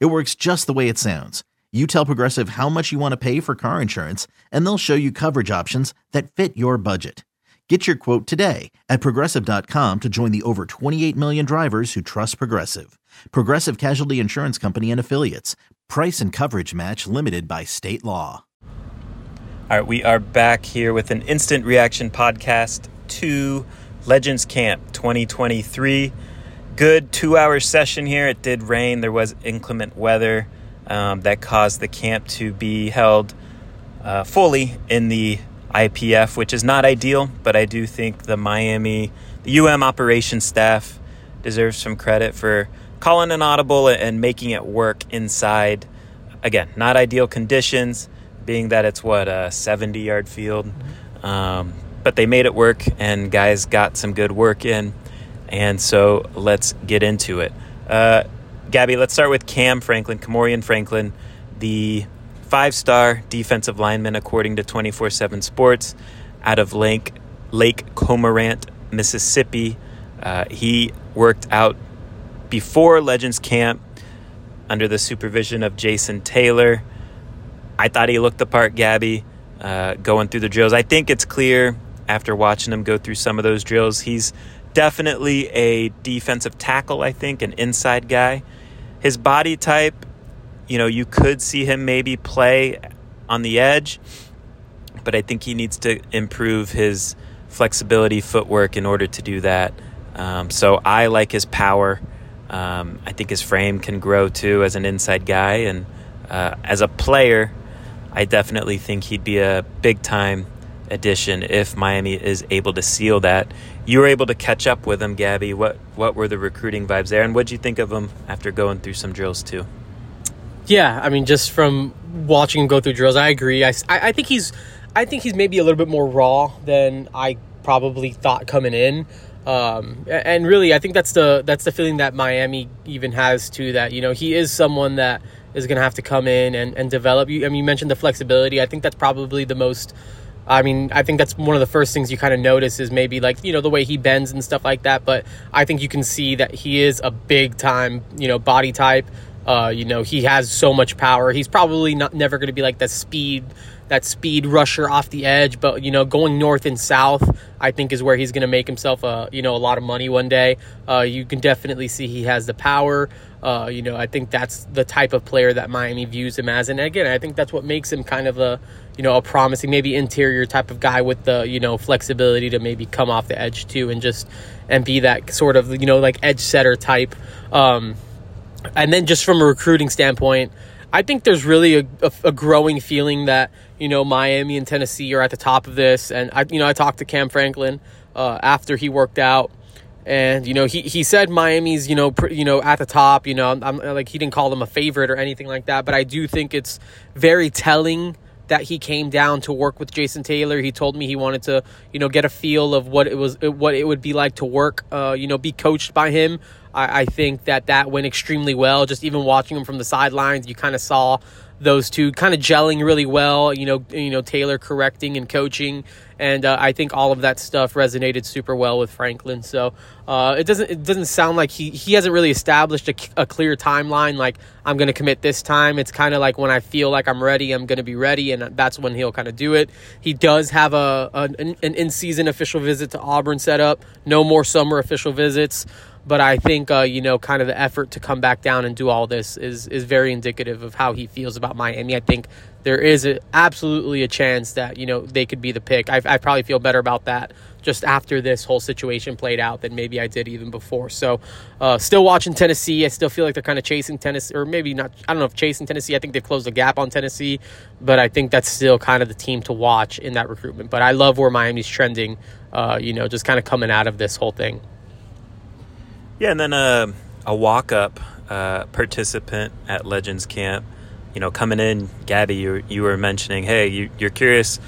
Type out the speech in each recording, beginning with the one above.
It works just the way it sounds. You tell Progressive how much you want to pay for car insurance, and they'll show you coverage options that fit your budget. Get your quote today at progressive.com to join the over 28 million drivers who trust Progressive. Progressive Casualty Insurance Company and Affiliates. Price and coverage match limited by state law. All right, we are back here with an instant reaction podcast to Legends Camp 2023. Good two hour session here. It did rain, there was inclement weather um, that caused the camp to be held uh, fully in the IPF, which is not ideal, but I do think the Miami, the UM operations staff deserves some credit for calling an audible and making it work inside. Again, not ideal conditions, being that it's what a 70 yard field. Um, but they made it work, and guys got some good work in. And so let's get into it. Uh, Gaby, let's start with Cam Franklin, Kamarion Franklin, the five star defensive lineman, according to 24 7 Sports, out of Lake, Lake Cormorant, Mississippi. Uh, he worked out before Legends Camp under the supervision of Jason Taylor. I thought he looked the part, Gaby, uh, going through the drills. I think it's clear after watching him go through some of those drills. He's definitely a defensive tackle, I think, an inside guy. His body type you know, you could see him maybe play on the edge, but I think he needs to improve his flexibility, footwork in order to do that. Um, so I like his power. Um, I think his frame can grow too as an inside guy, and uh, as a player, I definitely think he'd be a big time addition if Miami is able to seal that. You were able to catch up with him, Gaby. What what were the recruiting vibes there, and what did you think of him after going through some drills too? Yeah, I mean, just from watching him go through drills, I agree. I, I think he's, I think he's maybe a little bit more raw than I probably thought coming in. Um, and really, I think that's the that's the feeling that Miami even has too. That you know he is someone that is going to have to come in and, and develop. You, I mean, you mentioned the flexibility. I think that's probably the most. I mean, I think that's one of the first things you kind of notice is maybe like you know the way he bends and stuff like that. But I think you can see that he is a big time you know body type. Uh, you know, he has so much power. He's probably not never going to be like that speed, that speed rusher off the edge. But you know, going north and south, I think is where he's going to make himself a you know a lot of money one day. Uh, you can definitely see he has the power. Uh, you know, I think that's the type of player that Miami views him as. And again, I think that's what makes him kind of a you know a promising, maybe interior type of guy with the you know flexibility to maybe come off the edge too and just and be that sort of you know like edge setter type. Um, and then just from a recruiting standpoint, I think there's really a, a, a, growing feeling that you know Miami and Tennessee are at the top of this. And I, you know, I talked to Cam Franklin uh, after he worked out, and you know, he, he said Miami's you know pr- you know at the top. You know, I'm, I'm like he didn't call them a favorite or anything like that, but I do think it's very telling that he came down to work with Jason Taylor. He told me he wanted to, you know, get a feel of what it was, what it would be like to work, uh, you know, be coached by him. I, I think that that went extremely well. Just even watching him from the sidelines, you kind of saw those two kind of gelling really well. You know, you know Taylor correcting and coaching, and uh, I think all of that stuff resonated super well with Franklin. So uh, it doesn't it doesn't sound like he he hasn't really established a, a clear timeline. Like I'm going to commit this time. It's kind of like when I feel like I'm ready, I'm going to be ready, and that's when he'll kind of do it. He does have a, a an, an in season official visit to Auburn set up. No more summer official visits. But I think uh, you know, kind of the effort to come back down and do all this is is very indicative of how he feels about Miami. I think there is a, absolutely a chance that you know they could be the pick. I, I probably feel better about that just after this whole situation played out than maybe I did even before. So, uh, still watching Tennessee. I still feel like they're kind of chasing Tennessee, or maybe not. I don't know if chasing Tennessee. I think they've closed the gap on Tennessee, but I think that's still kind of the team to watch in that recruitment. But I love where Miami's trending. Uh, you know, just kind of coming out of this whole thing. Yeah, and then uh, a walk up uh, participant at Legends Camp, you know, coming in, Gaby, you you were mentioning, hey, you, you're curious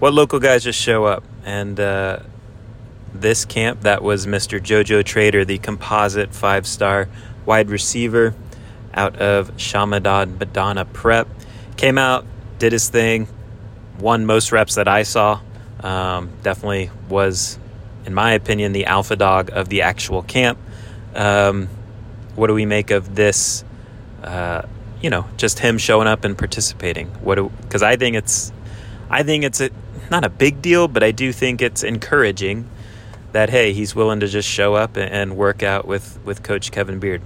what local guys just show up, and uh, this camp that was Mr. JoJo Trader, the composite five star wide receiver out of Chaminade Madonna Prep, came out, did his thing, won most reps that I saw. Um, definitely was, in my opinion, the alpha dog of the actual camp. Um, what do we make of this? Uh, you know, just him showing up and participating. What? Because I think it's, I think it's a not a big deal, but I do think it's encouraging that hey, he's willing to just show up and work out with with Coach Kevin Beard.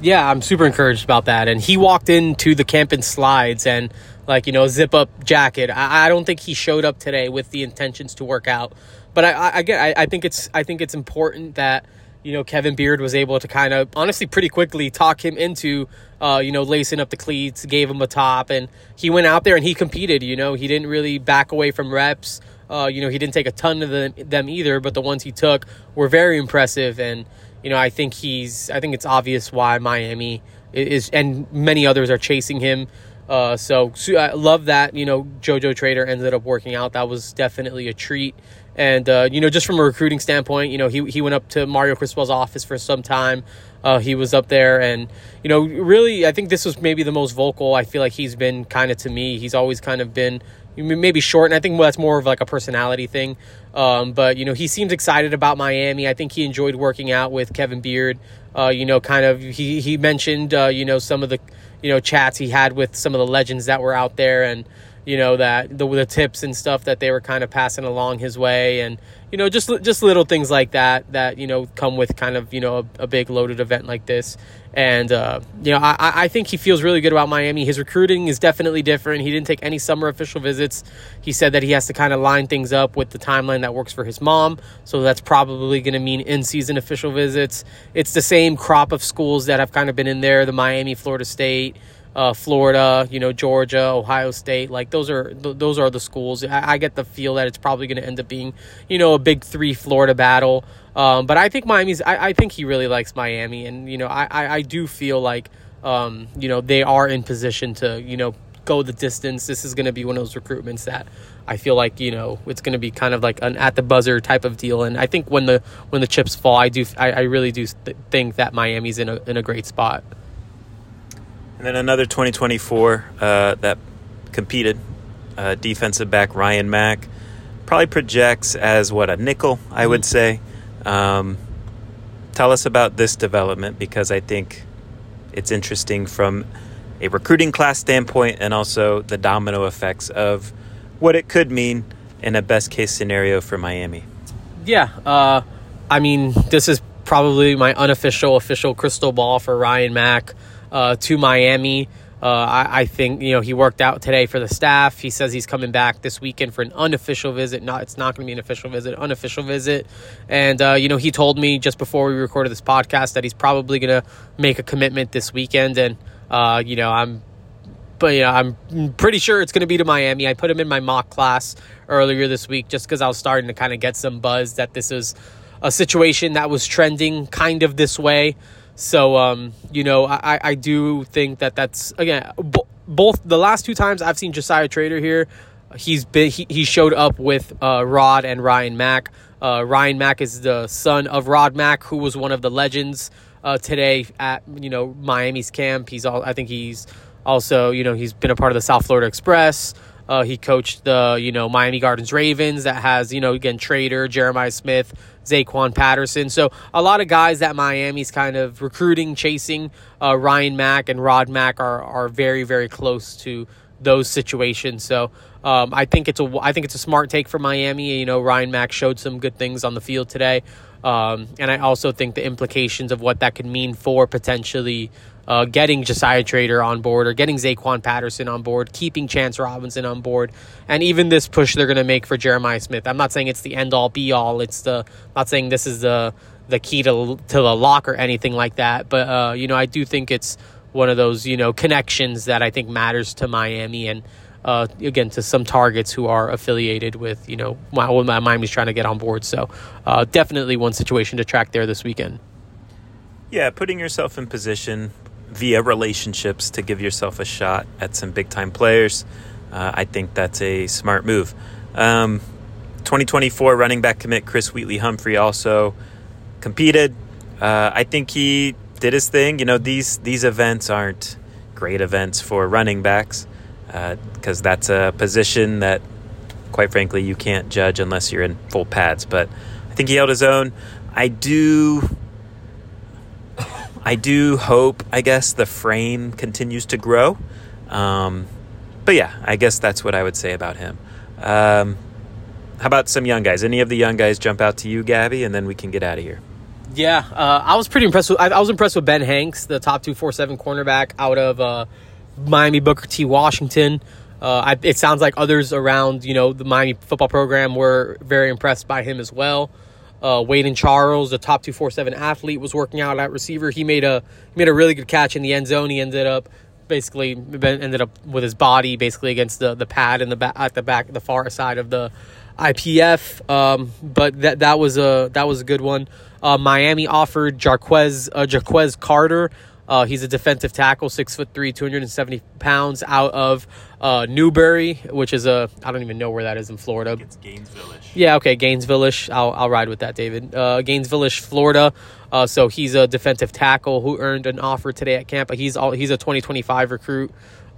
Yeah, I'm super encouraged about that. And he walked into the camp in slides and like you know zip up jacket. I, I don't think he showed up today with the intentions to work out. But I, I, I I think it's, I think it's important that you know, Kevin Beard was able to kind of honestly pretty quickly talk him into, uh, you know, lacing up the cleats, gave him a top, and he went out there and he competed. You know, he didn't really back away from reps. Uh, you know, he didn't take a ton of them, them either, but the ones he took were very impressive. And you know, I think he's, I think it's obvious why Miami is, and many others are chasing him. Uh, so, so I love that. You know, JoJo Trader ended up working out. That was definitely a treat. And uh, you know, just from a recruiting standpoint, you know, he he went up to Mario Cristobal's office for some time. Uh, he was up there, and you know, really, I think this was maybe the most vocal. I feel like he's been kind of to me. He's always kind of been maybe short, and I think that's more of like a personality thing. Um, but you know, he seems excited about Miami. I think he enjoyed working out with Kevin Beard. Uh, you know, kind of he he mentioned uh, you know some of the you know chats he had with some of the legends that were out there, and you know that the, the tips and stuff that they were kind of passing along his way and you know just just little things like that that you know come with kind of you know a, a big loaded event like this. And uh, you know I, I think he feels really good about miami. His recruiting is definitely different. He didn't take any summer official visits. He said that he has to kind of line things up with the timeline that works for his mom. So that's probably going to mean in-season official visits. It's the same crop of schools that have kind of been in there the miami florida state uh, Florida, you know, Georgia, Ohio State. Like those are th- those are the schools. I, I, get the feel that it's probably going to end up being, you know, a big three Florida battle. Um, but I think Miami's. I, I, think he really likes Miami, and you know, I I, I do feel like, um, you know, they are in position to you know go the distance. This is going to be one of those recruitments that I feel like you know it's going to be kind of like an at the buzzer type of deal. And I think when the when the chips fall, I do I, I really do th- think that Miami's in a in a great spot. And then another 2024 uh, that competed, uh, defensive back Ryan Mack, probably projects as what a nickel, I would mm-hmm. say. Um, tell us about this development because I think it's interesting from a recruiting class standpoint and also the domino effects of what it could mean in a best case scenario for Miami. Yeah, uh, I mean, this is probably my unofficial official crystal ball for Ryan Mack uh, to Miami. Uh, I, I, think you know he worked out today for the staff. He says he's coming back this weekend for an unofficial visit. Not it's not going to be an official visit, unofficial visit. And uh, you know he told me just before we recorded this podcast that he's probably going to make a commitment this weekend. And uh, you know I'm, but you know I'm pretty sure it's going to be to Miami. I put him in my mock class earlier this week just because I was starting to kind of get some buzz that this is a situation that was trending kind of this way. So, um, you know, I, I do think that that's again both the last two times I've seen Joshisa Trader here, he's been he, he showed up with uh, Rod and Ryan Mack. Uh, Ryan Mack is the son of Rod Mack, who was one of the legends uh, today at you know Miami's camp. He's all I think he's also you know he's been a part of the South Florida Express. Uh, he coached the you know Miami Gardens Ravens that has you know again Trader Jeremiah Smith Zaquan Patterson. So a lot of guys that Miami's kind of recruiting, chasing. Uh, Ryan Mack and Rod Mack are are very very close to those situations. So um, I think it's a I think it's a smart take for Miami. You know, Ryan Mack showed some good things on the field today, um, and I also think the implications of what that could mean for potentially uh, getting Joshisa Trader on board or getting Zaquan Patterson on board, keeping Chance Robinson on board, and even this push they're going to make for Jeremiah Smith. I'm not saying it's the end all be all. It's the I'm not saying this is the the key to to the lock or anything like that. But uh, you know, I do think it's one of those you know connections that I think matters to Miami and. Uh, again, to some targets who are affiliated with, you know, what Miami's trying to get on board. So, uh, definitely one situation to track there this weekend. Yeah, putting yourself in position via relationships to give yourself a shot at some big time players. Uh, I think that's a smart move. Um, 2024 running back commit Chris Wheatley Humphrey also competed. Uh, I think he did his thing. You know, these these events aren't great events for running backs because uh, that's a position that, quite frankly, you can't judge unless you're in full pads. But I think he held his own. I do. I do hope, I guess, the frame continues to grow. Um, but yeah, I guess that's what I would say about him. Um, how about some young guys? Any of the young guys jump out to you, Gaby, and then we can get out of here. Yeah, uh, I was pretty impressed with. I, I, was impressed with Ben Hanks, the top two four seven cornerback out of uh, Miami Booker T. Washington. Uh, I, it sounds like others around you know the Miami football program were very impressed by him as well. Uh, Waden Charles, the top two four seven athlete, was working out at receiver. He made a made a really good catch in the end zone. He ended up basically ended up with his body basically against the the pad in the back at the back the far side of the IPF. Um, but that that was a that was a good one. Uh, Miami offered Jarquez uh, Jarquez Carter. Uh, he's a defensive tackle, six foot three, two hundred and seventy pounds, out of uh, Newberry, which is a I don't even know where that is in Florida. It's Gainesville-ish. Yeah, okay, Gainesville-ish. I'll I'll ride with that, David. Uh, Gainesville-ish, Florida. Uh, so he's a defensive tackle who earned an offer today at camp. But he's all he's a twenty twenty five recruit.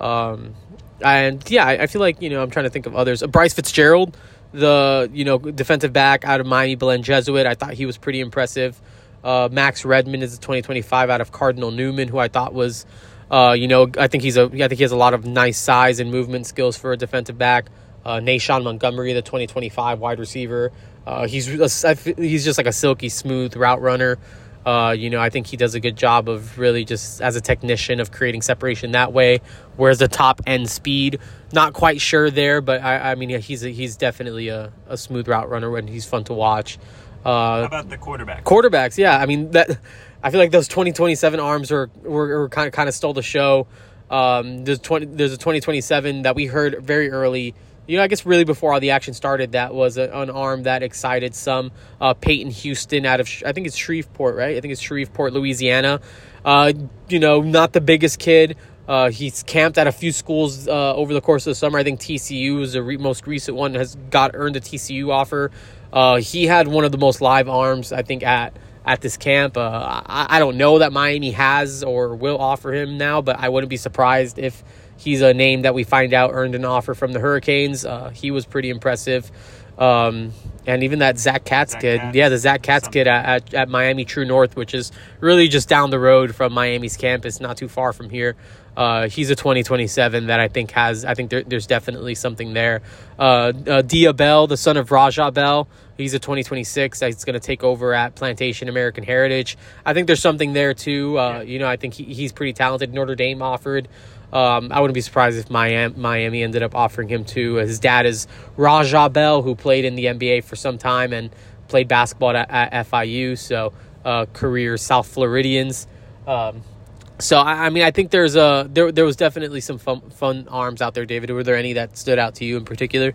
Um, and yeah, I, I, feel like you know I'm trying to think of others. Bryce Fitzgerald the you know defensive back out of Miami, Belen Jesuit. I thought he was pretty impressive. Uh, Max Redmond is a 2025 out of Cardinal Newman, who I thought was, uh, you know, I think he's a I think he has a lot of nice size and movement skills for a defensive back. Uh, Nahshon Montgomery, the 2025 wide receiver. Uh, he's he's just like a silky smooth route runner. Uh, you know, I think he does a good job of really just as a technician of creating separation that way. Whereas the top end speed, not quite sure there, but I, I mean, he's a, he's definitely a, a smooth route runner and he's fun to watch. Uh, How about the quarterback? Quarterbacks, yeah. I mean that. I feel like those 2027 arms are were, were kind of kind of stole the show. Um, there's 20 there's a 2027 that we heard very early you know, I guess really before all the action started, that was a, an arm that excited some. Uh, Peyton Houston out of, I think it's Shreveport, right? I think it's Shreveport, Louisiana. Uh, you know, not the biggest kid. Uh, he's camped at a few schools uh, over the course of the summer. I think TCU is the re- most recent one. Has got earned a TCU offer. Uh, he had one of the most live arms I think at at this camp. Uh, I, I don't know that Miami has or will offer him now, but I wouldn't be surprised if He's a name that we find out earned an offer from the Hurricanes. Uh, he was pretty impressive. Um, and even that Zach Katz Zach kid, Katz. yeah, the Zach Katz kid at, at, at, Miami True North, which is really just down the road from Miami's campus, not too far from here. Uh, he's a 2027 that I think has, I think there, there's definitely something there. Uh, uh, Dia Bell, the son of Raja Bell, he's a 2026. He's going to take over at Plantation American Heritage. I think there's something there too. Uh, you know, I think he, he's pretty talented. Notre Dame offered. Um, I wouldn't be surprised if Miami Miami ended up offering him too. His dad is Raja Bell, who played in the NBA for some time and played basketball at, at FIU. So uh, career South Floridians. Um, so I, I, mean, I think there's a there there was definitely some fun, fun arms out there. David, were there any that stood out to you in particular?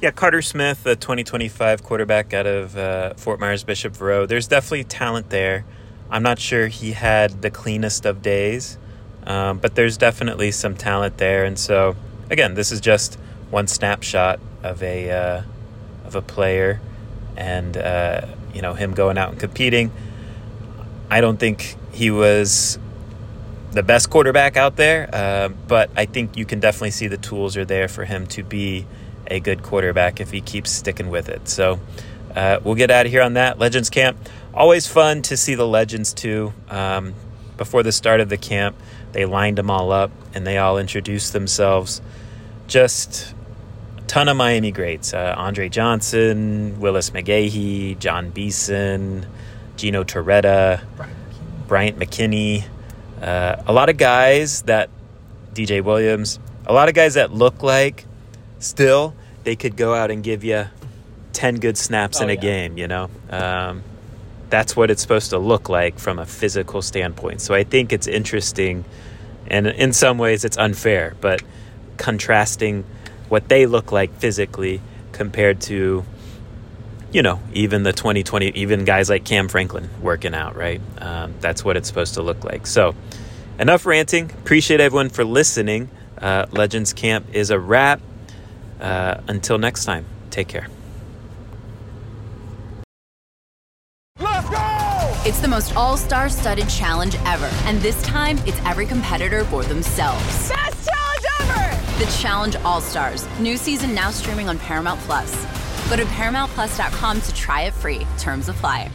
Yeah, Carter Smith, the 2025 quarterback out of uh, Fort Myers Bishop Verot. There's definitely talent there. I'm not sure he had the cleanest of days. Um, but there's definitely some talent there, and so again, this is just one snapshot of a uh, of a player, and uh, you know him going out and competing. I don't think he was the best quarterback out there, uh, but I think you can definitely see the tools are there for him to be a good quarterback if he keeps sticking with it. So uh, we'll get out of here on that. Legends Camp, always fun to see the legends too. Um, before the start of the camp, they lined them all up and they all introduced themselves. Just a ton of Miami greats uh, Andre Johnson, Willis McGahee, Jon Beason, Gino Torretta, Bryant McKinnie, Uh, a lot of guys that DJ Williams, a lot of guys that look like still they could go out and give you 10 good snaps oh, in a yeah. game, you know? Um, that's what it's supposed to look like from a physical standpoint. So I think it's interesting, and in some ways it's unfair, but contrasting what they look like physically compared to, you know, even the 2020, even guys like Cam Franklin working out, right? Um, that's what it's supposed to look like. So enough ranting. Appreciate everyone for listening. Uh, Legends Camp is a wrap. Uh, until next time, take care. Let's go! It's the most all star studded challenge ever. And this time, it's every competitor for themselves. Best challenge ever! The Challenge All Stars. New season now streaming on Paramount Plus. Go to ParamountPlus.com to try it free. Terms apply.